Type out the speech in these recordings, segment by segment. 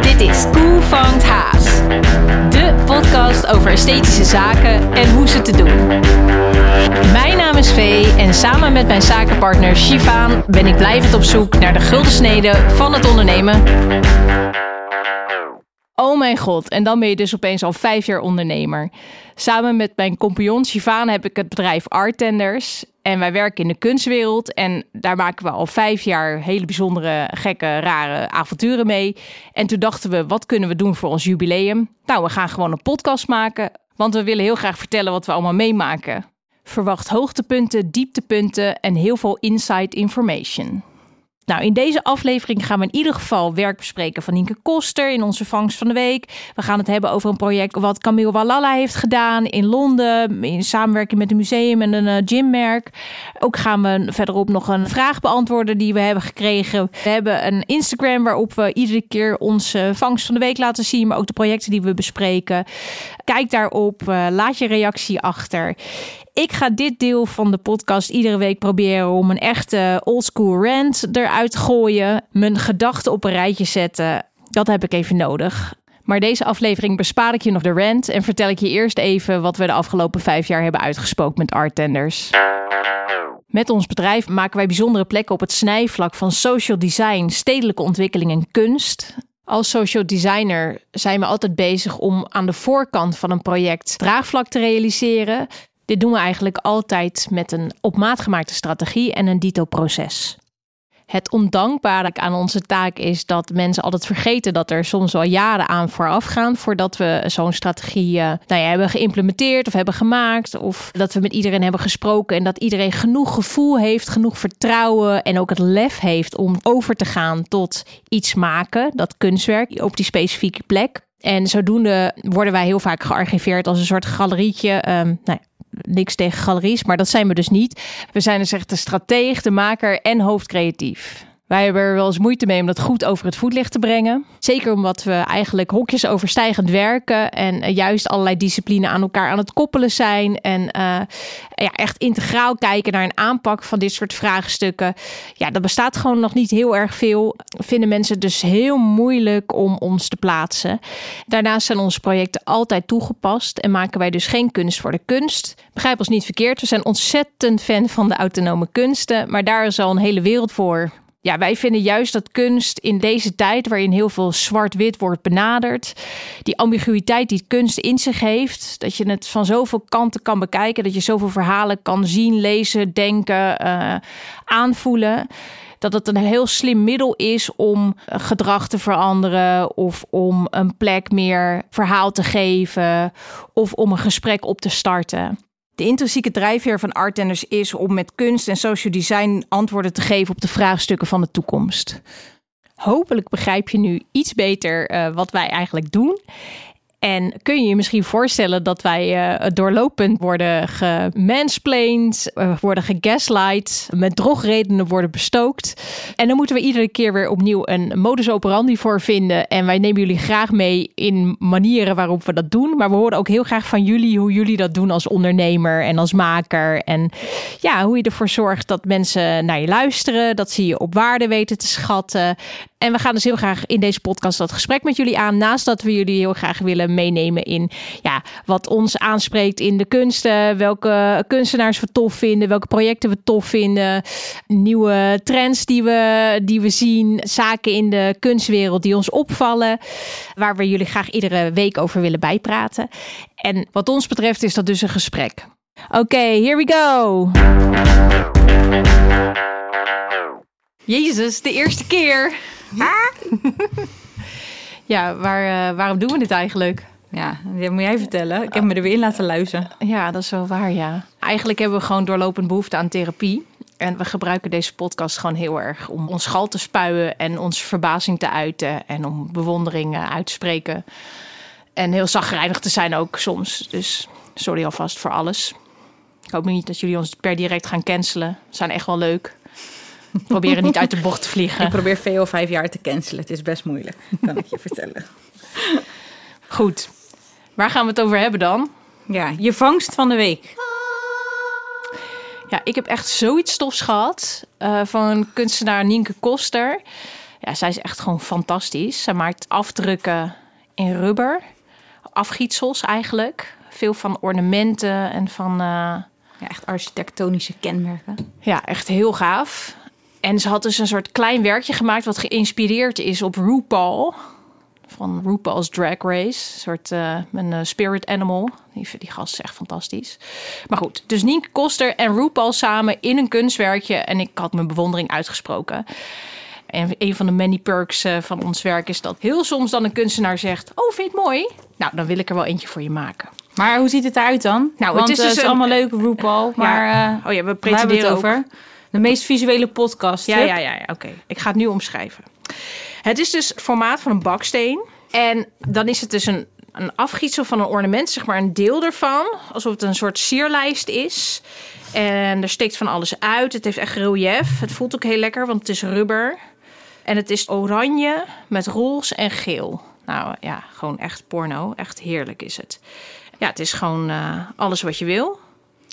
Dit is Cool Vangt Haas. De podcast over esthetische zaken en hoe ze te doen. Mijn naam is Vee en samen met mijn zakenpartner Shivaan ben ik blijvend op zoek naar de gulden snede van het ondernemen. Oh mijn god, en dan ben je dus opeens al vijf jaar ondernemer. Samen met mijn compagnon Shivaan heb ik het bedrijf Artenders. En wij werken in de kunstwereld en daar maken we al vijf jaar hele bijzondere, gekke, rare avonturen mee. En toen dachten we, wat kunnen we doen voor ons jubileum? Nou, we gaan gewoon een podcast maken, want we willen heel graag vertellen wat we allemaal meemaken. Verwacht hoogtepunten, dieptepunten en heel veel inside information. Nou, in deze aflevering gaan we in ieder geval werk bespreken van Nienke Koster in onze vangst van de week. We gaan het hebben over een project wat Camille Walala heeft gedaan in Londen, in samenwerking met een museum en een uh, gymmerk. Ook gaan we verderop nog een vraag beantwoorden die we hebben gekregen. We hebben een Instagram waarop we iedere keer onze vangst van de week laten zien, maar ook de projecten die we bespreken. Kijk daarop, uh, laat je reactie achter. Ik ga dit deel van de podcast iedere week proberen om een echte oldschool rant eruit te gooien. Mijn gedachten op een rijtje zetten. Dat heb ik even nodig. Maar deze aflevering bespaar ik je nog de rant en vertel ik je eerst even wat we de afgelopen vijf jaar hebben uitgesproken met arttenders. Met ons bedrijf maken wij bijzondere plekken op het snijvlak van social design, stedelijke ontwikkeling en kunst. Als social designer zijn we altijd bezig om aan de voorkant van een project draagvlak te realiseren. Dit doen we eigenlijk altijd met een op maat gemaakte strategie en een dito-proces. Het ondankbare aan onze taak is dat mensen altijd vergeten dat er soms al jaren aan vooraf gaan voordat we zo'n strategie uh, nou ja, hebben geïmplementeerd of hebben gemaakt. Of dat we met iedereen hebben gesproken en dat iedereen genoeg gevoel heeft, genoeg vertrouwen en ook het lef heeft om over te gaan tot iets maken, dat kunstwerk op die specifieke plek. En zodoende worden wij heel vaak gearchiveerd als een soort galerietje. Um, nou ja, niks tegen galeries, maar dat zijn we dus niet. We zijn dus echt de strateeg, de maker en hoofdcreatief. Wij hebben er wel eens moeite mee om dat goed over het voetlicht te brengen. Zeker omdat we eigenlijk hokjes overstijgend werken en uh, juist allerlei disciplines aan elkaar aan het koppelen zijn. En uh, ja, echt integraal kijken naar een aanpak van dit soort vraagstukken. Ja, dat bestaat gewoon nog niet heel erg veel. Vinden mensen dus heel moeilijk om ons te plaatsen. Daarnaast zijn onze projecten altijd toegepast en maken wij dus geen kunst voor de kunst. Begrijp ons niet verkeerd, we zijn ontzettend fan van de autonome kunsten, maar daar is al een hele wereld voor. Ja, wij vinden juist dat kunst in deze tijd, waarin heel veel zwart-wit wordt benaderd, die ambiguïteit die kunst in zich heeft, dat je het van zoveel kanten kan bekijken, dat je zoveel verhalen kan zien, lezen, denken, uh, aanvoelen dat het een heel slim middel is om gedrag te veranderen of om een plek meer verhaal te geven of om een gesprek op te starten. De intrinsieke drijfveer van arttenders is om met kunst en social design antwoorden te geven op de vraagstukken van de toekomst. Hopelijk begrijp je nu iets beter uh, wat wij eigenlijk doen. En kun je je misschien voorstellen dat wij uh, doorlopend worden gemansplained, uh, worden gegaslight, met drogredenen worden bestookt. En dan moeten we iedere keer weer opnieuw een modus operandi voor vinden. En wij nemen jullie graag mee in manieren waarop we dat doen. Maar we horen ook heel graag van jullie hoe jullie dat doen als ondernemer en als maker. En ja, hoe je ervoor zorgt dat mensen naar je luisteren, dat ze je op waarde weten te schatten. En we gaan dus heel graag in deze podcast dat gesprek met jullie aan. Naast dat we jullie heel graag willen meenemen in ja, wat ons aanspreekt in de kunsten. Welke kunstenaars we tof vinden. Welke projecten we tof vinden. Nieuwe trends die we, die we zien. Zaken in de kunstwereld die ons opvallen. Waar we jullie graag iedere week over willen bijpraten. En wat ons betreft is dat dus een gesprek. Oké, here we go. Jezus, de eerste keer. ja, waar, uh, waarom doen we dit eigenlijk? Ja, dat moet jij vertellen. Ik heb me er weer in laten luisteren. Ja, dat is wel waar, ja. Eigenlijk hebben we gewoon doorlopend behoefte aan therapie. En we gebruiken deze podcast gewoon heel erg om ons gal te spuien en onze verbazing te uiten en om bewondering uit te spreken. En heel zagrijnig te zijn ook soms. Dus sorry alvast voor alles. Ik hoop niet dat jullie ons per direct gaan cancelen. We zijn echt wel leuk. Proberen niet uit de bocht te vliegen. Ik probeer VO vijf jaar te cancelen. Het is best moeilijk, kan ik je vertellen. Goed. Waar gaan we het over hebben dan? Ja, je vangst van de week. Ja, ik heb echt zoiets stofs gehad uh, van kunstenaar Nienke Koster. Ja, zij is echt gewoon fantastisch. Zij maakt afdrukken in rubber, afgietsels eigenlijk. Veel van ornamenten en van... Uh... Ja, echt architectonische kenmerken. Ja, echt heel gaaf. En ze had dus een soort klein werkje gemaakt wat geïnspireerd is op RuPaul. Van RuPaul's Drag Race. Een soort uh, een uh, spirit animal. Die, die gast is echt fantastisch. Maar goed, dus Nienke Koster en RuPaul samen in een kunstwerkje. En ik had mijn bewondering uitgesproken. En een van de many perks uh, van ons werk is dat heel soms dan een kunstenaar zegt... Oh, vind je het mooi? Nou, dan wil ik er wel eentje voor je maken. Maar hoe ziet het eruit dan? Nou, Want, het is, uh, dus is allemaal leuk, RuPaul. Maar ja. oh ja, we pretenderen we het ook. De meest visuele podcast. Ja, Hup. ja, ja, ja. oké. Ik ga het nu omschrijven. Het is dus het formaat van een baksteen. En dan is het dus een, een afgietsel van een ornament, zeg maar een deel ervan. Alsof het een soort sierlijst is. En er steekt van alles uit. Het heeft echt relief. Het voelt ook heel lekker, want het is rubber. En het is oranje met roze en geel. Nou ja, gewoon echt porno. Echt heerlijk is het. Ja, het is gewoon uh, alles wat je wil.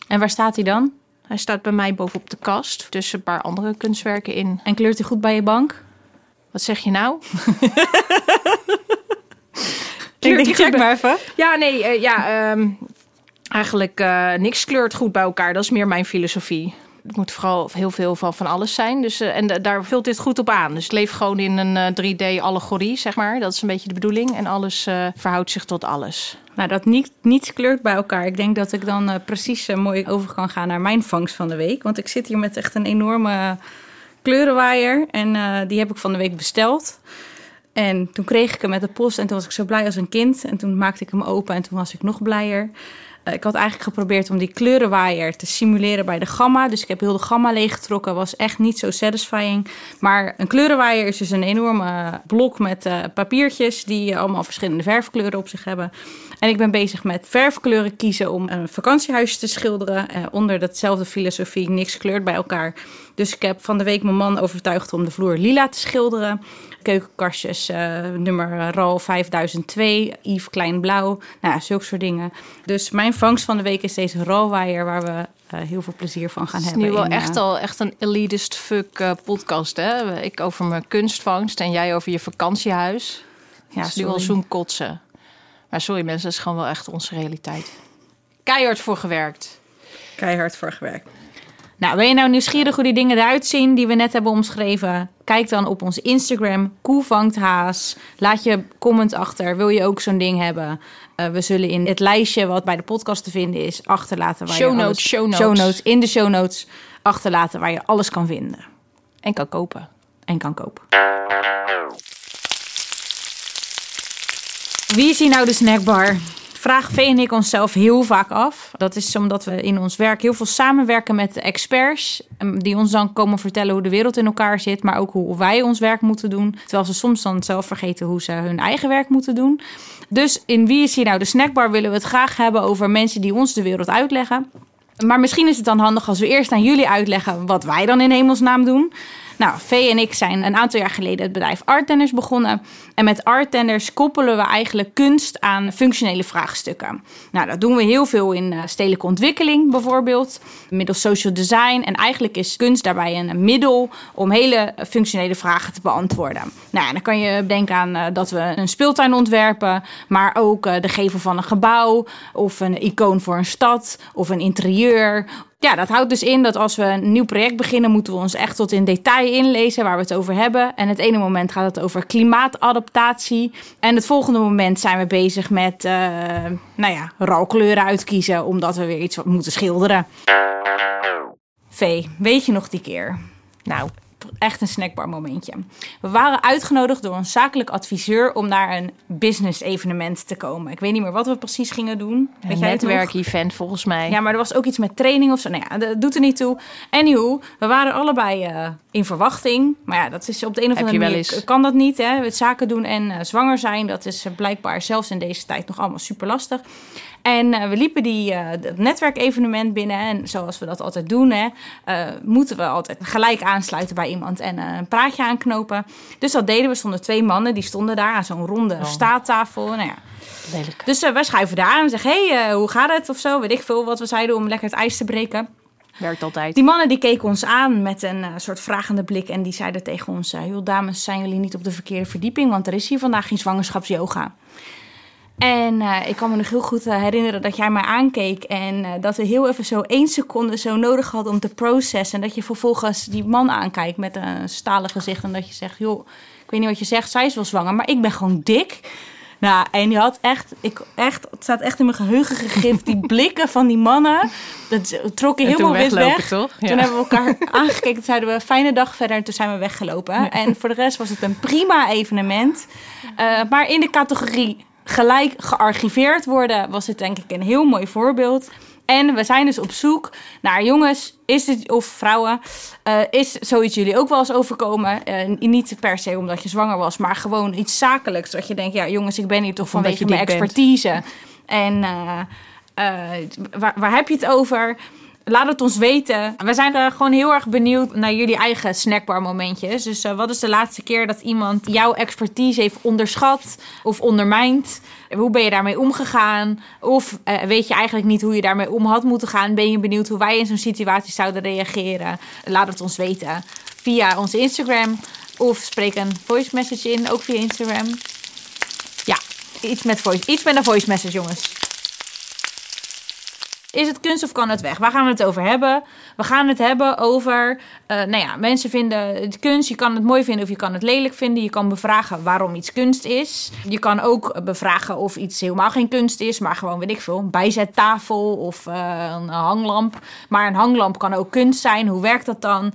En waar staat hij dan? Hij staat bij mij bovenop de kast tussen een paar andere kunstwerken in. En kleurt hij goed bij je bank? Wat zeg je nou? Ik denk, check maar even. Ja, nee, uh, ja, um, eigenlijk uh, niks kleurt goed bij elkaar. Dat is meer mijn filosofie. Het moet vooral heel veel van, van alles zijn. Dus, uh, en daar vult dit goed op aan. Dus het gewoon in een 3D-allegorie, zeg maar. Dat is een beetje de bedoeling. En alles verhoudt zich tot alles. Nou, dat niet, niets kleurt bij elkaar. Ik denk dat ik dan precies mooi over kan gaan naar mijn vangst van de week. Want ik zit hier met echt een enorme kleurenwaaier. En die heb ik van de week besteld. En toen kreeg ik hem met de post en toen was ik zo blij als een kind. En toen maakte ik hem open en toen was ik nog blijer. Uh, ik had eigenlijk geprobeerd om die kleurenwaaier te simuleren bij de gamma. Dus ik heb heel de gamma leeggetrokken. Was echt niet zo satisfying. Maar een kleurenwaaier is dus een enorme blok met uh, papiertjes... die allemaal verschillende verfkleuren op zich hebben. En ik ben bezig met verfkleuren kiezen om een vakantiehuisje te schilderen. Onder datzelfde filosofie, niks kleurt bij elkaar. Dus ik heb van de week mijn man overtuigd om de vloer lila te schilderen. Keukenkastjes, uh, nummer RAL 5002, Yves Kleinblauw. Nou, zulke soort dingen. Dus mijn vangst van de week is deze RAL-waaier waar we uh, heel veel plezier van gaan Het is hebben. nu wel in, echt al echt een elitist fuck uh, podcast, hè? Ik over mijn kunstvangst en jij over je vakantiehuis. Ja, het is nu al zo'n kotsen. Maar sorry mensen, dat is gewoon wel echt onze realiteit. Keihard voor gewerkt. Keihard voor gewerkt. Nou, ben je nou nieuwsgierig hoe die dingen eruit zien die we net hebben omschreven? Kijk dan op ons Instagram, Koe vangt haas. Laat je comment achter. Wil je ook zo'n ding hebben? Uh, we zullen in het lijstje wat bij de podcast te vinden is achterlaten waar show je notes, alles, show notes. show notes in de show notes achterlaten waar je alles kan vinden en kan kopen en kan kopen. Wie is hier nou de snackbar? Vraag Vee en ik onszelf heel vaak af. Dat is omdat we in ons werk heel veel samenwerken met experts. Die ons dan komen vertellen hoe de wereld in elkaar zit. Maar ook hoe wij ons werk moeten doen. Terwijl ze soms dan zelf vergeten hoe ze hun eigen werk moeten doen. Dus in Wie is hier nou de snackbar willen we het graag hebben over mensen die ons de wereld uitleggen. Maar misschien is het dan handig als we eerst aan jullie uitleggen wat wij dan in hemelsnaam doen. Nou, Vee en ik zijn een aantal jaar geleden het bedrijf Arttenders begonnen. En met Arttenders koppelen we eigenlijk kunst aan functionele vraagstukken. Nou, dat doen we heel veel in uh, stedelijke ontwikkeling bijvoorbeeld, middels social design. En eigenlijk is kunst daarbij een middel om hele functionele vragen te beantwoorden. Nou, dan kan je denken aan uh, dat we een speeltuin ontwerpen, maar ook uh, de gevel van een gebouw, of een icoon voor een stad, of een interieur ja, dat houdt dus in dat als we een nieuw project beginnen, moeten we ons echt tot in detail inlezen waar we het over hebben. En het ene moment gaat het over klimaatadaptatie. En het volgende moment zijn we bezig met, uh, nou ja, rouwkleuren uitkiezen, omdat we weer iets moeten schilderen. V, weet je nog die keer? Nou, echt een snackbar momentje. We waren uitgenodigd door een zakelijk adviseur om naar een business evenement te komen. Ik weet niet meer wat we precies gingen doen. Weet een netwerk-event volgens mij. Ja, maar er was ook iets met training of zo. Nou ja, dat doet er niet toe. Anyhow, we waren allebei uh, in verwachting. Maar ja, dat is op de een of andere manier kan dat niet. Hè? Het zaken doen en uh, zwanger zijn, dat is uh, blijkbaar zelfs in deze tijd nog allemaal super lastig. En uh, we liepen die het netwerkevenement binnen. En zoals we dat altijd doen, hè, uh, moeten we altijd gelijk aansluiten bij iemand en een praatje aanknopen. Dus dat deden we. stonden twee mannen die stonden daar aan zo'n ronde oh. staattafel. Nou ja. Lelijk. Dus wij schuiven daar en zeggen: hey, hoe gaat het? Of zo. Weet ik veel wat we zeiden om lekker het ijs te breken. Werkt altijd. Die mannen die keken ons aan met een eh, soort vragende blik en die zeiden tegen ons: joh, dames, zijn jullie niet op de verkeerde verdieping? Want er is hier vandaag geen zwangerschapsyoga. En uh, ik kan me nog heel goed herinneren dat jij mij aankeek en dat we heel even zo één seconde zo nodig hadden om te processen. En dat je vervolgens die man aankijkt met een stalen gezicht en dat je zegt: joh, ik weet niet wat je zegt, zij is wel zwanger, maar ik ben gewoon dik. Nou, en je had echt, ik, echt, het staat echt in mijn geheugen gegrift. Die blikken van die mannen, dat trok je helemaal wit weg. Toch? Ja. Toen hebben we elkaar aangekeken. Toen zeiden we, fijne dag verder. En toen zijn we weggelopen. En voor de rest was het een prima evenement. Maar in de categorie gelijk gearchiveerd worden, was dit denk ik een heel mooi voorbeeld. En we zijn dus op zoek naar jongens, is het, of vrouwen, uh, is zoiets jullie ook wel eens overkomen? Uh, niet per se omdat je zwanger was, maar gewoon iets zakelijks. Dat je denkt, ja jongens, ik ben hier toch vanwege mijn expertise. Bent. En uh, waar, waar heb je het over? Laat het ons weten. We zijn uh, gewoon heel erg benieuwd naar jullie eigen snackbar momentjes. Dus uh, wat is de laatste keer dat iemand jouw expertise heeft onderschat of ondermijnd? Hoe ben je daarmee omgegaan? Of uh, weet je eigenlijk niet hoe je daarmee om had moeten gaan? Ben je benieuwd hoe wij in zo'n situatie zouden reageren? Laat het ons weten via onze Instagram. Of spreek een voice message in, ook via Instagram. Ja, iets met, voice, iets met een voice message, jongens. Is het kunst of kan het weg? Waar gaan we het over hebben? We gaan het hebben over, uh, nou ja, mensen vinden het kunst. Je kan het mooi vinden of je kan het lelijk vinden. Je kan bevragen waarom iets kunst is. Je kan ook bevragen of iets helemaal geen kunst is, maar gewoon, weet ik veel, een bijzettafel of uh, een hanglamp. Maar een hanglamp kan ook kunst zijn. Hoe werkt dat dan?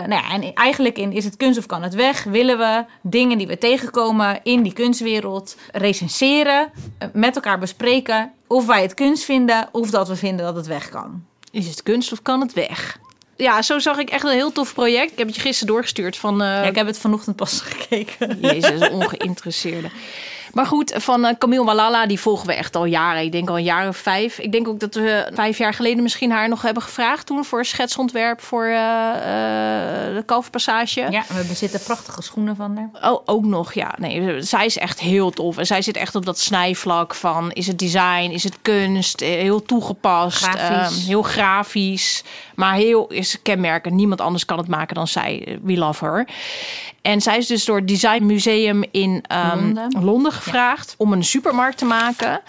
Uh, nou ja, en eigenlijk in Is het kunst of kan het weg? willen we dingen die we tegenkomen in die kunstwereld recenseren, met elkaar bespreken of wij het kunst vinden of dat we vinden dat het weg kan. Is het kunst of kan het weg? Ja, zo zag ik echt een heel tof project. Ik heb het je gisteren doorgestuurd van... Uh... Ja, ik heb het vanochtend pas gekeken. Jezus, ongeïnteresseerde. Maar goed, van uh, Camille Malala, die volgen we echt al jaren. Ik denk al een jaar of vijf. Ik denk ook dat we vijf jaar geleden misschien haar nog hebben gevraagd... toen voor een schetsontwerp voor uh, uh, de Kalverpassage. Ja, we bezitten prachtige schoenen van haar. Oh, ook nog, ja. Nee, zij is echt heel tof. En zij zit echt op dat snijvlak van... is het design, is het kunst, heel toegepast. Grafisch. Um, heel grafisch. Maar heel is kenmerkend. Niemand anders kan het maken dan zij. We love her. En zij is dus door het Design Museum in um, Londen. Londen gevraagd ja. om een supermarkt te maken.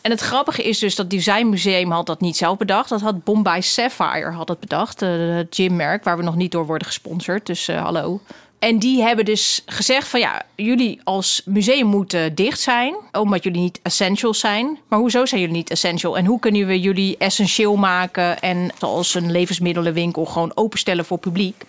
En het grappige is dus dat Design Museum had dat niet zelf bedacht. Dat had Bombay Sapphire had het bedacht. Het gymmerk waar we nog niet door worden gesponsord. Dus uh, hallo. En die hebben dus gezegd van ja, jullie als museum moeten dicht zijn. Omdat jullie niet essential zijn. Maar hoezo zijn jullie niet essential? En hoe kunnen we jullie essentieel maken? En zoals een levensmiddelenwinkel gewoon openstellen voor publiek.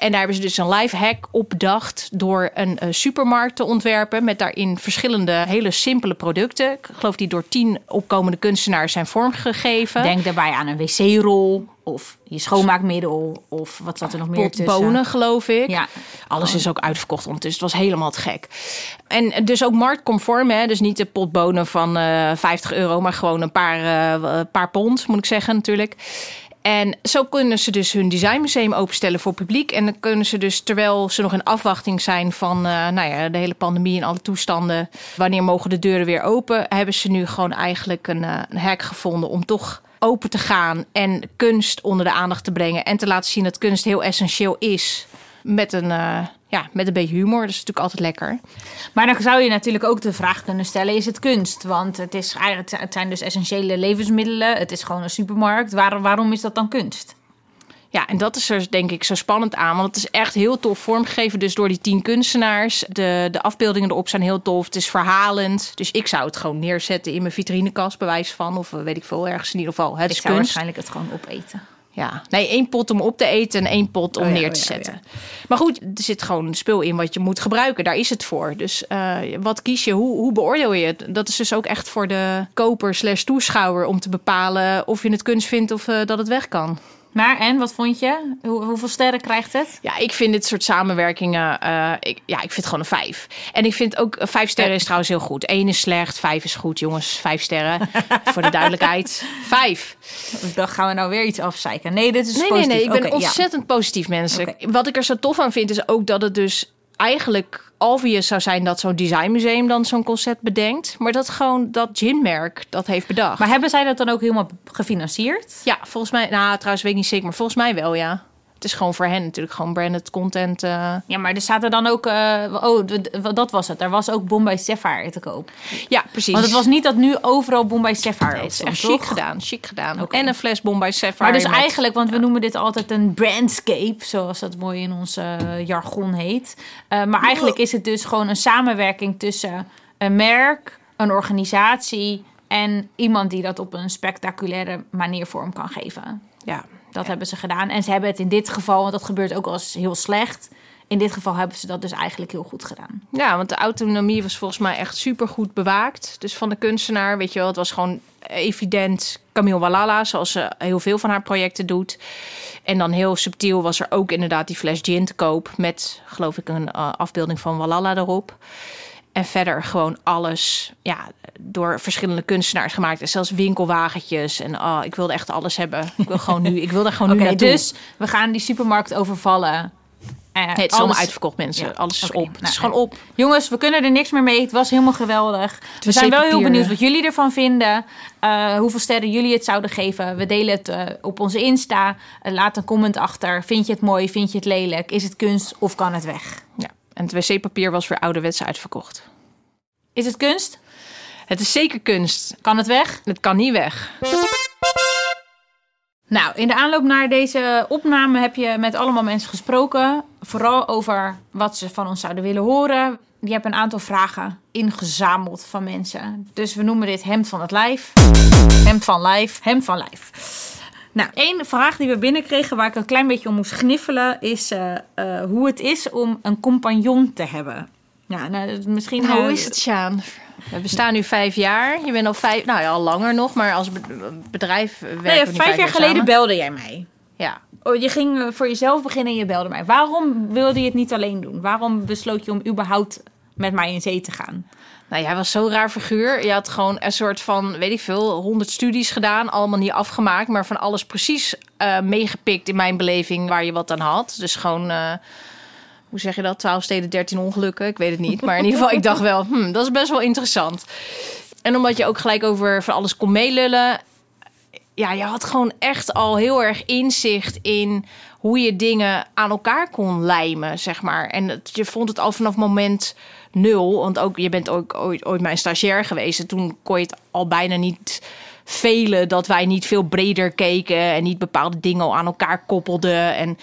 En daar hebben ze dus een live hack op bedacht door een uh, supermarkt te ontwerpen. Met daarin verschillende hele simpele producten. Ik geloof die door tien opkomende kunstenaars zijn vormgegeven. Denk daarbij aan een wc-rol of je schoonmaakmiddel of wat zat er nog meer tussen. bonen, geloof ik. Ja. Alles is ook uitverkocht ondertussen. Het was helemaal te gek. En dus ook marktconform. Hè? Dus niet de pot bonen van uh, 50 euro, maar gewoon een paar, uh, paar pond, moet ik zeggen natuurlijk. En zo kunnen ze dus hun designmuseum openstellen voor publiek. En dan kunnen ze dus, terwijl ze nog in afwachting zijn van uh, nou ja, de hele pandemie en alle toestanden, wanneer mogen de deuren weer open, hebben ze nu gewoon eigenlijk een, uh, een hack gevonden om toch open te gaan en kunst onder de aandacht te brengen. En te laten zien dat kunst heel essentieel is. Met een, uh, ja, met een beetje humor. Dat is natuurlijk altijd lekker. Maar dan zou je natuurlijk ook de vraag kunnen stellen: is het kunst? Want het, is, het zijn dus essentiële levensmiddelen. Het is gewoon een supermarkt. Waar, waarom is dat dan kunst? Ja, en dat is er denk ik zo spannend aan. Want het is echt heel tof vormgegeven. Dus door die tien kunstenaars. De, de afbeeldingen erop zijn heel tof. Het is verhalend. Dus ik zou het gewoon neerzetten in mijn vitrinekast, bewijs van. Of weet ik veel, ergens in ieder geval. Het ik is zou kunst. waarschijnlijk het gewoon opeten. Ja, nee, één pot om op te eten en één pot om Oh neer oh te ja, zetten. oh Maar goed, er zit gewoon een spul in wat je moet gebruiken. Daar is het voor. Dus uh, wat kies je? Hoe, hoe beoordeel je het? Dat is dus ook echt voor de koper slash toeschouwer om te bepalen of je het kunst vindt of uh, dat het weg kan. Maar en, wat vond je? Hoe, hoeveel sterren krijgt het? Ja, ik vind dit soort samenwerkingen... Uh, ik, ja, ik vind het gewoon een vijf. En ik vind ook... Vijf sterren is trouwens heel goed. Eén is slecht, vijf is goed. Jongens, vijf sterren. voor de duidelijkheid. Vijf. Dan gaan we nou weer iets afzeiken. Nee, dit is nee, positief. Nee, nee, ik ben okay, ontzettend ja. positief, mensen. Okay. Wat ik er zo tof aan vind, is ook dat het dus eigenlijk obvious zou zijn dat zo'n designmuseum dan zo'n concept bedenkt. Maar dat gewoon dat ginmerk dat heeft bedacht. Maar hebben zij dat dan ook helemaal gefinancierd? Ja, volgens mij, nou trouwens weet ik niet zeker, maar volgens mij wel ja. Het is gewoon voor hen natuurlijk gewoon branded content. Uh... Ja, maar er zaten dan ook... Uh, oh, dat was het. Er was ook Bombay Sapphire te koop. Ja, precies. Want het was niet dat nu overal Bombay Sapphire nee, is echt chic gedaan. Chic gedaan. Okay. En een fles Bombay Sapphire. Maar dus eigenlijk, want we noemen dit altijd een brandscape. Zoals dat mooi in ons uh, jargon heet. maar eigenlijk is het dus gewoon een samenwerking tussen een merk, een organisatie... en iemand die dat op een spectaculaire manier vorm kan geven. Ja, dat hebben ze gedaan. En ze hebben het in dit geval, want dat gebeurt ook als heel slecht. In dit geval hebben ze dat dus eigenlijk heel goed gedaan. Ja, want de autonomie was volgens mij echt super goed bewaakt. Dus van de kunstenaar, weet je wel, het was gewoon evident Camille Walala, zoals ze heel veel van haar projecten doet. En dan heel subtiel was er ook inderdaad die fles gin te koop met, geloof ik, een uh, afbeelding van Walala erop. En verder gewoon alles ja, door verschillende kunstenaars gemaakt. En zelfs winkelwagentjes. En oh, ik wilde echt alles hebben. Ik wil gewoon nu. Ik wil er gewoon nu naartoe. Dus we gaan die supermarkt overvallen. Uh, het is alles... allemaal uitverkocht, mensen. alles is op. het is nou, gewoon op. Jongens, we kunnen er niks meer mee. Het was helemaal geweldig. We zijn wel heel benieuwd wat jullie ervan vinden. Uh, hoeveel sterren jullie het zouden geven. We delen het uh, op onze Insta. laat een comment achter. Vind je het mooi? Vind je het lelijk? Is het kunst of kan het weg? Ja. En het wc-papier was weer ouderwets uitverkocht. Is het kunst? Het is zeker kunst. Kan het weg? Het kan niet weg. Nou, in de aanloop naar deze opname heb je met allemaal mensen gesproken. Vooral over wat ze van ons zouden willen horen. Je hebt een aantal vragen ingezameld van mensen. Dus we noemen dit hemd van het lijf. Hemd van lijf. Hemd van lijf. Nou, één vraag die we binnenkregen waar ik een klein beetje om moest gniffelen, is uh, uh, hoe het is om een compagnon te hebben. Ja, nou, misschien. Nou, hoe eh, is het, Sjaan? We bestaan nu vijf jaar. Je bent al vijf, nou ja, al langer nog, maar als bedrijf werken nee, we vijf, jaar geleden belde jij mij. Ja. Oh, je ging voor jezelf beginnen en je belde mij. Waarom wilde je het niet alleen doen? Waarom besloot je om überhaupt met mij in zee te gaan? Nou, jij was zo'n raar figuur. Je had gewoon een soort van, weet ik veel, honderd studies gedaan. Allemaal niet afgemaakt, maar van alles precies uh, meegepikt in mijn beleving waar je wat aan had. Dus gewoon, uh, hoe zeg je dat? 12 steden, 13 ongelukken. Ik weet het niet. Maar in ieder geval, ik dacht wel, hmm, dat is best wel interessant. En omdat je ook gelijk over van alles kon meelullen. Ja, je had gewoon echt al heel erg inzicht in hoe je dingen aan elkaar kon lijmen, zeg maar. En je vond het al vanaf moment nul. Want ook, je bent ook ooit, ooit mijn stagiair geweest. En toen kon je het al bijna niet velen dat wij niet veel breder keken en niet bepaalde dingen aan elkaar koppelden. En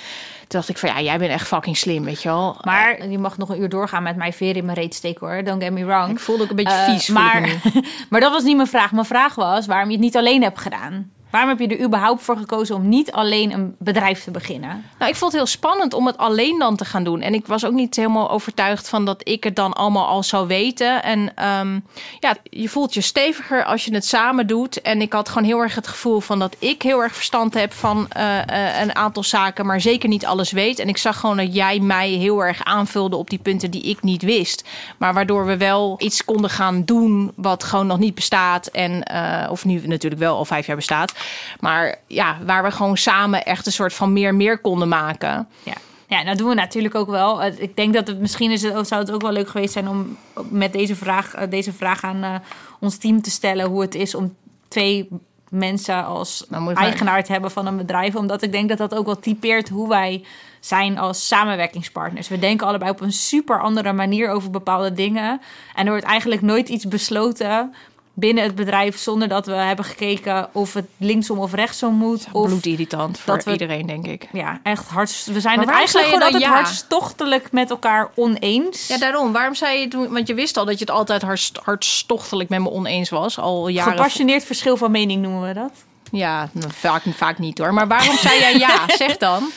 dacht ik van ja, jij bent echt fucking slim, weet je wel. Maar je mag nog een uur doorgaan met mijn veer in mijn reet steken hoor. Don't get me wrong. Ik voelde ook een beetje uh, vies. Maar, maar dat was niet mijn vraag. Mijn vraag was waarom je het niet alleen hebt gedaan. Waarom heb je er überhaupt voor gekozen om niet alleen een bedrijf te beginnen? Nou, ik vond het heel spannend om het alleen dan te gaan doen. En ik was ook niet helemaal overtuigd van dat ik het dan allemaal al zou weten. En um, ja, je voelt je steviger als je het samen doet. En ik had gewoon heel erg het gevoel van dat ik heel erg verstand heb van uh, uh, een aantal zaken, maar zeker niet alles weet. En ik zag gewoon dat jij mij heel erg aanvulde op die punten die ik niet wist. Maar waardoor we wel iets konden gaan doen wat gewoon nog niet bestaat. En, uh, of nu natuurlijk wel al vijf jaar bestaat. Maar ja, waar we gewoon samen echt een soort van meer-meer konden maken. Ja. Ja, dat doen we natuurlijk ook wel. Ik denk dat het misschien is het, zou het ook wel leuk geweest zijn om met deze vraag, eh, deze vraag aan uh, ons team te stellen. Hoe het is om twee mensen als nou, eigenaar te hebben van een bedrijf. Omdat ik denk dat dat ook wel typeert hoe wij zijn als samenwerkingspartners. We denken allebei op een super andere manier over bepaalde dingen. En er wordt eigenlijk nooit iets besloten binnen het bedrijf zonder dat we hebben gekeken of het linksom of rechtsom moet. Of bloedirritant voor we, iedereen, denk ik. Ja, echt hard. We zijn het eigenlijk gewoon altijd ja? hartstochtelijk met elkaar oneens. Ja, daarom. Waarom zei je toen? Want je wist al dat je het altijd hart, hartstochtelijk met me oneens was. Al jaren. Gepassioneerd verschil van mening noemen we dat. Ja, vaak, vaak niet hoor. Maar waarom zei jij ja? Zeg dan.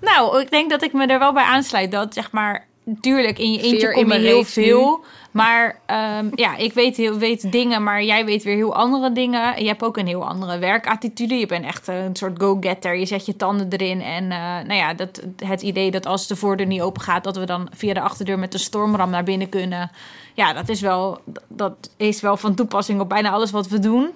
Nou, ik denk dat ik me er wel bij aansluit. Dat zeg maar, tuurlijk in je eentje kom je heel veel. Maar um, ja, ik weet, heel, weet dingen, maar jij weet weer heel andere dingen. Je hebt ook een heel andere werkattitude. Je bent echt een soort go-getter. Je zet je tanden erin. En uh, nou ja, dat, het idee dat als de voordeur niet open gaat, dat we dan via de achterdeur met de stormram naar binnen kunnen. Ja, dat is wel, dat is wel van toepassing op bijna alles wat we doen.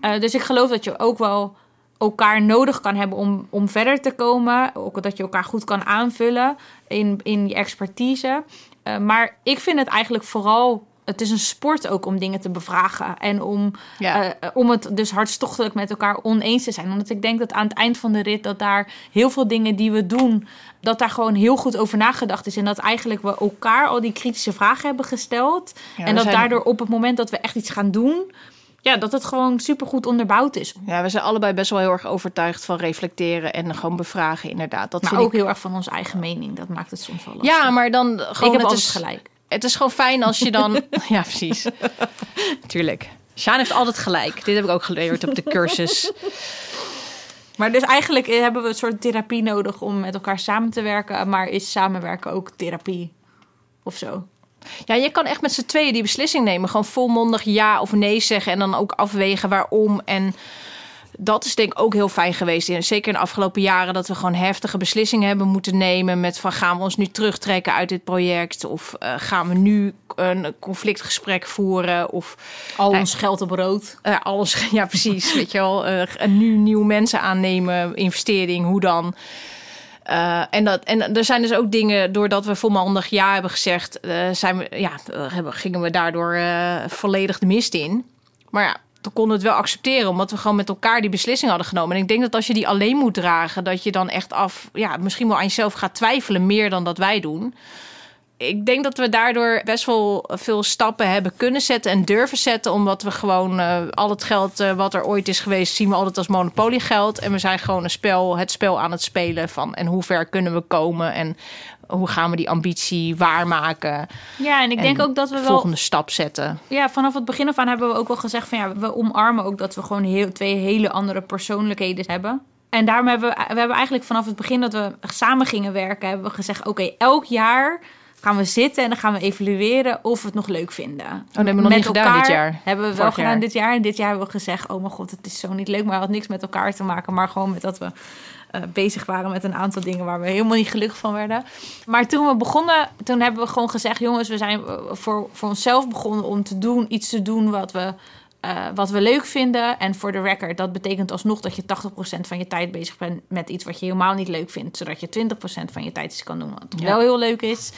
Uh, dus ik geloof dat je ook wel elkaar nodig kan hebben om, om verder te komen. Ook dat je elkaar goed kan aanvullen in, in je expertise. Uh, maar ik vind het eigenlijk vooral het is een sport ook om dingen te bevragen. En om, ja. uh, om het dus hartstochtelijk met elkaar oneens te zijn. Omdat ik denk dat aan het eind van de rit... dat daar heel veel dingen die we doen... dat daar gewoon heel goed over nagedacht is. En dat eigenlijk we elkaar al die kritische vragen hebben gesteld. en dat daardoor op het moment dat we echt iets gaan doen... Ja, dat het gewoon supergoed onderbouwd is. Ja, we zijn allebei best wel heel erg overtuigd van reflecteren en gewoon bevragen, inderdaad. Dat maar ook heel erg van onze eigen mening. Dat maakt het soms wel lastig. Ja, maar dan gewoon... Ik heb altijd gelijk het is gewoon fijn als je dan. ja, precies. Tuurlijk. Sjaan heeft altijd gelijk. Dit heb ik ook geleerd op de cursus. Maar dus eigenlijk hebben we een soort therapie nodig om met elkaar samen te werken. Maar is samenwerken ook therapie of zo? Ja, je kan echt met z'n tweeën die beslissing nemen. Gewoon volmondig ja of nee zeggen. En dan ook afwegen waarom. En dat is denk ik ook heel fijn geweest. Zeker in de afgelopen jaren dat we gewoon heftige beslissingen hebben moeten nemen. Met van gaan we ons nu terugtrekken uit dit project? Of uh, gaan we nu een conflictgesprek voeren? Of al ons geld op rood. Uh, alles, ja, precies. weet je wel. Uh, nu nieuwe mensen aannemen, investering, hoe dan? Uh, en, dat, en er zijn dus ook dingen, doordat we volmondig ja hebben gezegd, uh, zijn we, ja, hebben, gingen we daardoor volledig de mist in. Maar ja, we konden het wel accepteren, omdat we gewoon met elkaar die beslissing hadden genomen. En ik denk dat als je die alleen moet dragen, dat je dan echt af, ja, misschien wel aan jezelf gaat twijfelen, meer dan dat wij doen. Ik denk dat we daardoor best wel veel stappen hebben kunnen zetten en durven zetten. Omdat we gewoon uh, al het geld uh, wat er ooit is geweest, zien we altijd als monopoliegeld. En we zijn gewoon een spel, het spel aan het spelen van en hoe ver kunnen we komen en hoe gaan we die ambitie waarmaken? Ja, en ik denk ook dat we wel... volgende stap zetten. Ja, vanaf het begin af aan hebben we ook wel gezegd van... ja, we omarmen ook dat we gewoon heel, twee hele andere persoonlijkheden hebben. En daarom hebben we, we hebben eigenlijk vanaf het begin dat we samen gingen werken... hebben we gezegd, oké, elk jaar gaan we zitten en dan gaan we evalueren of we het nog leuk vinden. Oh, dat hebben we nog met niet gedaan dit jaar. Hebben we wel gedaan dit jaar. En dit jaar hebben we gezegd, oh mijn god, het is zo niet leuk. Maar het had niks met elkaar te maken, maar gewoon met dat we uh, bezig waren met een aantal dingen waar we helemaal niet gelukkig van werden. Maar toen we begonnen, toen hebben we gewoon gezegd: jongens, we zijn eh, voor, voor onszelf begonnen om te doen, iets te doen wat we. Uh, wat we leuk vinden. En voor de record, dat betekent alsnog dat je 80% van je tijd bezig bent met iets wat je helemaal niet leuk vindt. Zodat je 20% van je tijd iets kan doen wat wel heel leuk is.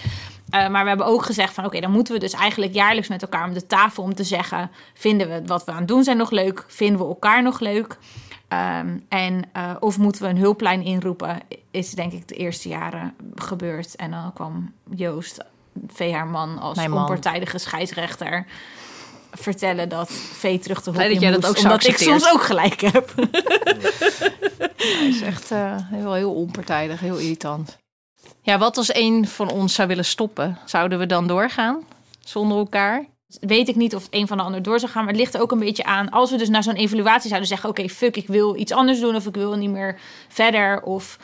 Uh, maar we hebben ook gezegd van oké, dan moeten we dus eigenlijk jaarlijks met elkaar om de tafel om te zeggen: vinden we wat we aan het doen zijn nog leuk? Vinden we elkaar nog leuk? Um, en uh, of moeten we een hulplijn inroepen, is denk ik de eerste jaren gebeurd. En dan kwam Joost, VH-man, als Mijn onpartijdige scheidsrechter vertellen dat V terug te hulp dat dat ook omdat ik soms ook gelijk heb. Hij is echt uh, heel, heel onpartijdig, heel irritant. Ja, wat als een van ons zou willen stoppen? Zouden we dan doorgaan zonder elkaar? weet ik niet of het een van de ander door zou gaan. Maar het ligt er ook een beetje aan. Als we dus naar zo'n evaluatie zouden zeggen: Oké, fuck, ik wil iets anders doen. Of ik wil niet meer verder. Of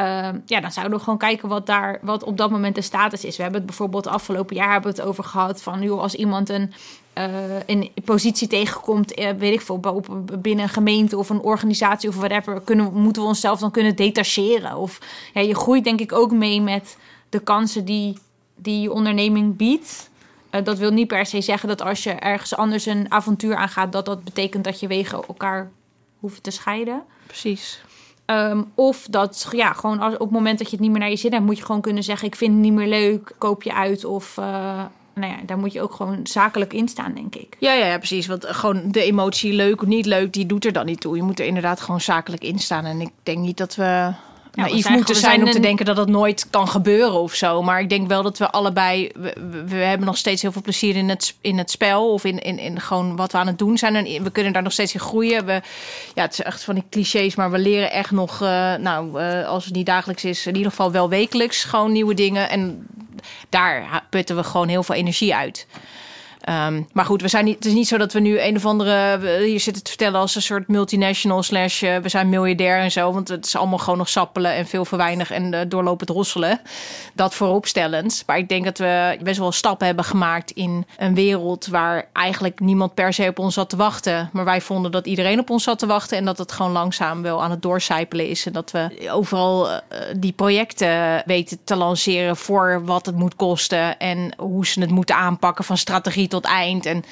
uh, ja, dan zouden we gewoon kijken wat daar, wat op dat moment de status is. We hebben het bijvoorbeeld afgelopen jaar hebben we het over gehad van, joh, als iemand een, uh, een positie tegenkomt, uh, weet ik veel, binnen een gemeente of een organisatie of whatever, kunnen, moeten we onszelf dan kunnen detacheren. Of je groeit denk ik ook mee met de kansen die, die je onderneming biedt. Uh, dat wil niet per se zeggen dat als je ergens anders een avontuur aangaat, dat dat betekent dat je wegen elkaar hoeven te scheiden. Precies. Um, of dat, ja, gewoon als, op het moment dat je het niet meer naar je zin hebt, moet je gewoon kunnen zeggen: Ik vind het niet meer leuk, koop je uit. Of uh, nou ja, daar moet je ook gewoon zakelijk in staan, denk ik. Ja, ja, ja, precies. Want gewoon de emotie leuk of niet leuk, die doet er dan niet toe. Je moet er inderdaad gewoon zakelijk in staan. En ik denk niet dat we ja, naïef moeten zijn om te denken dat dat nooit kan gebeuren of zo. Maar ik denk wel dat we allebei... We, we, hebben nog steeds heel veel plezier in het, in het spel. Of in, in, in gewoon wat we aan het doen zijn. En we kunnen daar nog steeds in groeien. We, ja, het is echt van die clichés, maar we leren echt nog... Uh, nou, uh, als het niet dagelijks is, in ieder geval wel wekelijks gewoon nieuwe dingen. En daar putten we gewoon heel veel energie uit. Um, maar goed, we zijn niet, het is niet zo dat we nu een of andere hier zitten te vertellen als een soort multinational slash uh, we zijn miljardair en zo. Want het is allemaal gewoon nog sappelen en veel verweinig en uh, doorlopend rosselen. Dat vooropstellend. Maar ik denk dat we best wel stappen hebben gemaakt in een wereld waar eigenlijk niemand per se op ons zat te wachten. Maar wij vonden dat iedereen op ons zat te wachten en dat het gewoon langzaam wel aan het doorcijpelen is. En dat we overal uh, die projecten weten te lanceren voor wat het moet kosten en hoe ze het moeten aanpakken van strategie tot tot eind. En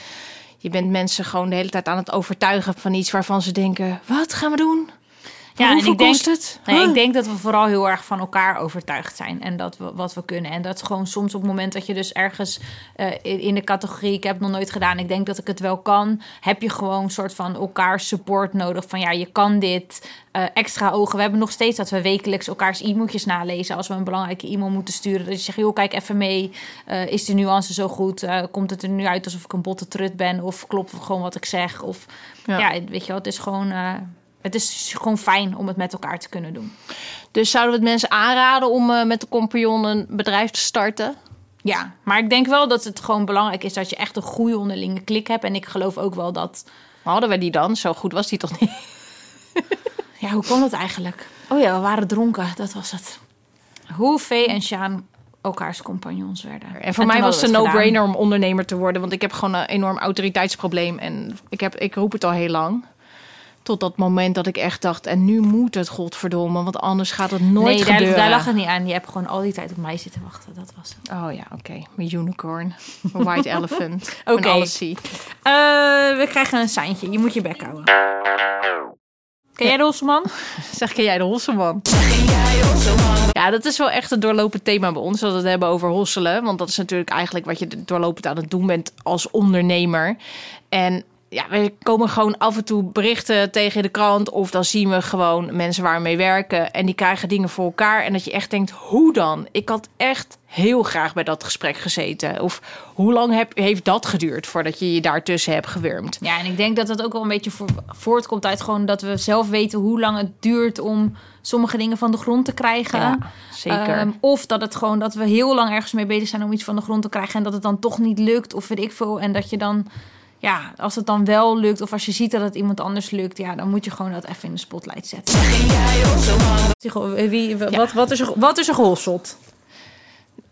je bent mensen gewoon de hele tijd aan het overtuigen van iets waarvan ze denken: wat gaan we doen? Ja, en ik denk, het? Nee, Huh? ik denk dat we vooral heel erg van elkaar overtuigd zijn en dat we wat we kunnen. En dat is gewoon soms op het moment dat je dus ergens eh, in de categorie ik heb het nog nooit gedaan, ik denk dat ik het wel kan, heb je gewoon een soort van elkaar support nodig van ja, je kan dit. eh, extra ogen. We hebben nog steeds dat we wekelijks elkaars e-mailtjes nalezen als we een belangrijke e-mail moeten sturen. Dat je zegt, joh, kijk even mee. Eh, is de nuance zo goed? Komt het er nu uit alsof ik een botte trut ben? Of klopt gewoon wat ik zeg? Of Ja. ja, weet je wel, het is gewoon... het is gewoon fijn om het met elkaar te kunnen doen. Dus zouden we het mensen aanraden om eh, met de compagnon een bedrijf te starten? Ja, maar ik denk wel dat het gewoon belangrijk is dat je echt een goede onderlinge klik hebt. En ik geloof ook wel dat... Hadden we die dan? Zo goed was die toch niet? Ja, hoe kwam dat eigenlijk? Oh ja, we waren dronken, dat was het. Hoe Vee en Sjaan elkaars compagnons werden. En voor mij was het een no-brainer om ondernemer te worden. Want ik heb gewoon een enorm autoriteitsprobleem. En ik, heb, ik roep het al heel lang. Tot dat moment dat ik echt dacht... en nu moet het, godverdomme. Want anders gaat het nooit nee, daar, gebeuren. daar lag het niet aan. Je hebt gewoon al die tijd op mij zitten wachten. Dat was het. Oh ja, oké. Mijn unicorn. Mijn white elephant. Oké. Mijn alles zie. Eh, we krijgen een seintje. Je moet je bek houden. Ken jij de Hosselman? Zeg, ken jij de Hosselman? Ja, dat is wel echt een doorlopend thema bij ons. Dat we het hebben over hosselen. Want dat is natuurlijk eigenlijk wat je doorlopend aan het doen bent als ondernemer. En ja, we komen gewoon af en toe berichten tegen de krant. Of dan zien we gewoon mensen waar we mee werken. En die krijgen dingen voor elkaar. En dat je echt denkt, hoe dan? Ik had echt heel graag bij dat gesprek gezeten. Of hoe lang heb, heeft dat geduurd voordat je je daartussen hebt gewurmd? Ja, en ik denk dat dat ook wel een beetje voor, voortkomt uit gewoon dat we zelf weten hoe lang het duurt om sommige dingen van de grond te krijgen. Ja, zeker. Ehm, of dat het gewoon dat we heel lang ergens mee bezig zijn om iets van de grond te krijgen en dat het dan toch niet lukt of weet ik veel. En dat je dan, ja, als het dan wel lukt of als je ziet dat het iemand anders lukt, ja, dan moet je gewoon dat even in de spotlight zetten. Wie, wat, wat, is er, wat is er gehosseld?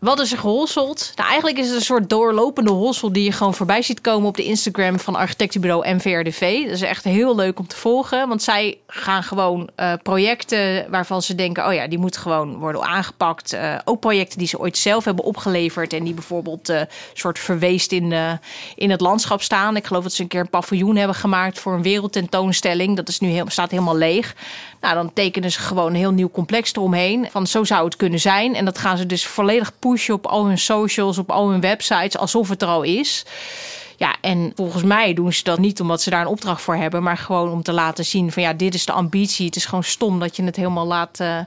Wat is er gehosseld? Nou, eigenlijk is het een soort doorlopende hossel die je gewoon voorbij ziet komen op de Instagram van architectenbureau MVRDV. Dat is echt heel leuk om te volgen, want zij gaan gewoon eh, projecten waarvan ze denken, oh ja, die moeten gewoon worden aangepakt. Eh, ook projecten die ze ooit zelf hebben opgeleverd en die bijvoorbeeld eh soort verweest in, in het landschap staan. Ik geloof dat ze een keer een paviljoen hebben gemaakt voor een wereldtentoonstelling. Dat is nu heel, staat helemaal leeg. Nou, dan tekenen ze gewoon een heel nieuw complex eromheen. Van zo zou het kunnen zijn. En dat gaan ze dus volledig pushen op al hun socials, op al hun websites, alsof het er al is. Ja, en volgens mij doen ze dat niet omdat ze daar een opdracht voor hebben, maar gewoon om te laten zien van ja, dit is de ambitie. Het is gewoon stom dat je het helemaal laat eh,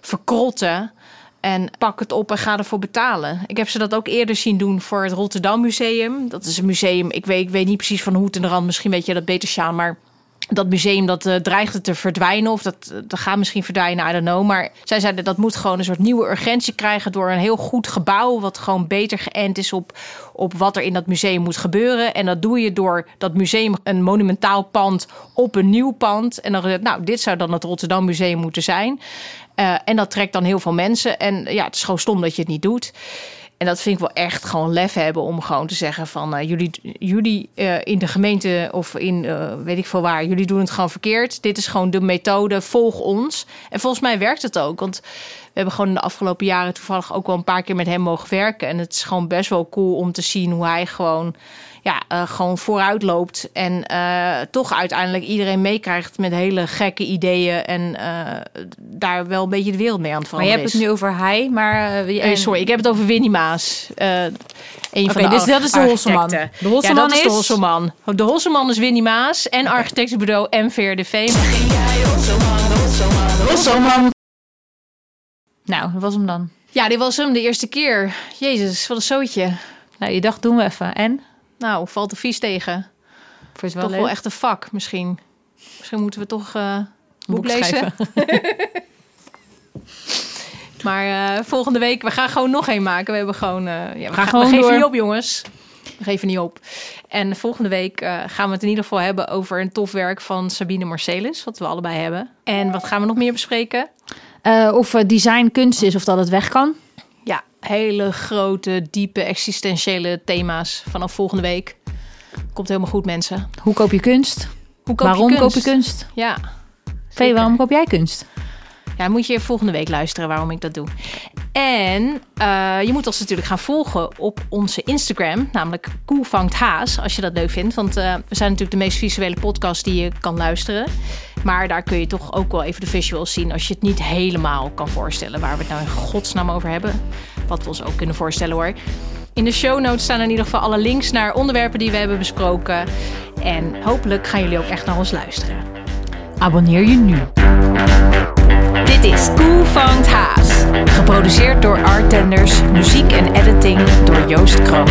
verkrotten. En pak het op en ga ervoor betalen. Ik heb ze dat ook eerder zien doen voor het Rotterdam Museum. Dat is een museum, ik weet, ik weet niet precies van hoe het in de rand. Misschien weet je dat beter, Sjaan, maar dat museum dat eh, dreigde te verdwijnen. Of dat, eh, dat gaat misschien verdwijnen, I don't know. Maar zij zeiden dat moet gewoon een soort nieuwe urgentie krijgen... door een heel goed gebouw... wat gewoon beter geënt is op, op wat er in dat museum moet gebeuren. En dat doe je door dat museum een monumentaal pand op een nieuw pand. En dan nou, dit zou dan het Rotterdam Museum moeten zijn. Eh, en dat trekt dan heel veel mensen. En ja, het is gewoon stom dat je het niet doet. En dat vind ik wel echt gewoon lef hebben om gewoon te zeggen van uh, jullie, jullie uh, in de gemeente of in uh, weet ik veel waar, jullie doen het gewoon verkeerd. Dit is gewoon de methode, volg ons. En volgens mij werkt het ook, want hebben gewoon in de afgelopen jaren toevallig ook wel een paar keer met hem mogen werken. En het is gewoon best wel cool om te zien hoe hij gewoon ja, uh, gewoon vooruit loopt. En uh, toch uiteindelijk iedereen meekrijgt met hele gekke ideeën. En uh, daar wel een beetje de wereld mee aan het veranderen Maar je hebt het nu over hij, maar... En... sorry, ik heb het over Winnie Maas. een okay, van de dus dat is de Hosselman. De Hosselman ja, dat is de Hosselman. De Hosselman is Winnie Maas en architectenbureau MVRDV. Hosselman. Nou, dat was hem dan. Ja, dit was hem de eerste keer. Jezus, wat een zootje. Nou, je dacht, doen we even. En? Nou, valt de vies tegen. Vond wel toch leuk? wel echt een vak misschien. Misschien moeten we toch uh, een boek, boek lezen. maar uh, volgende week, we gaan gewoon nog één maken. We hebben gewoon, uh, ja, we, gaan gaan, gewoon we geven door. niet op jongens. We geven niet op. En volgende week gaan we het in ieder geval hebben over een tof werk van Sabine Marcelis. Wat we allebei hebben. En wat gaan we nog meer bespreken? Of design kunst is of dat het weg kan. Ja, hele grote, diepe, existentiële thema's vanaf volgende week. Komt helemaal goed, mensen. Hoe koop je kunst? Hoe koop waarom je kunst? koop je kunst? Ja. Vee, waarom koop jij kunst? Ja, moet je volgende week luisteren waarom ik dat doe. En uh, je moet ons natuurlijk gaan volgen op onze Instagram, namelijk Koe vangt haas, als je dat leuk vindt. Want uh, we zijn natuurlijk de meest visuele podcast die je kan luisteren. Maar daar kun je toch ook wel even de visuals zien als je het niet helemaal kan voorstellen waar we het nou in godsnaam over hebben. Wat we ons ook kunnen voorstellen hoor. In de show notes staan in ieder geval alle links naar onderwerpen die we hebben besproken. En hopelijk gaan jullie ook echt naar ons luisteren. Abonneer je nu. Dit is Cool Found Haas. Geproduceerd door Artenders, muziek en editing door Joost Kroon.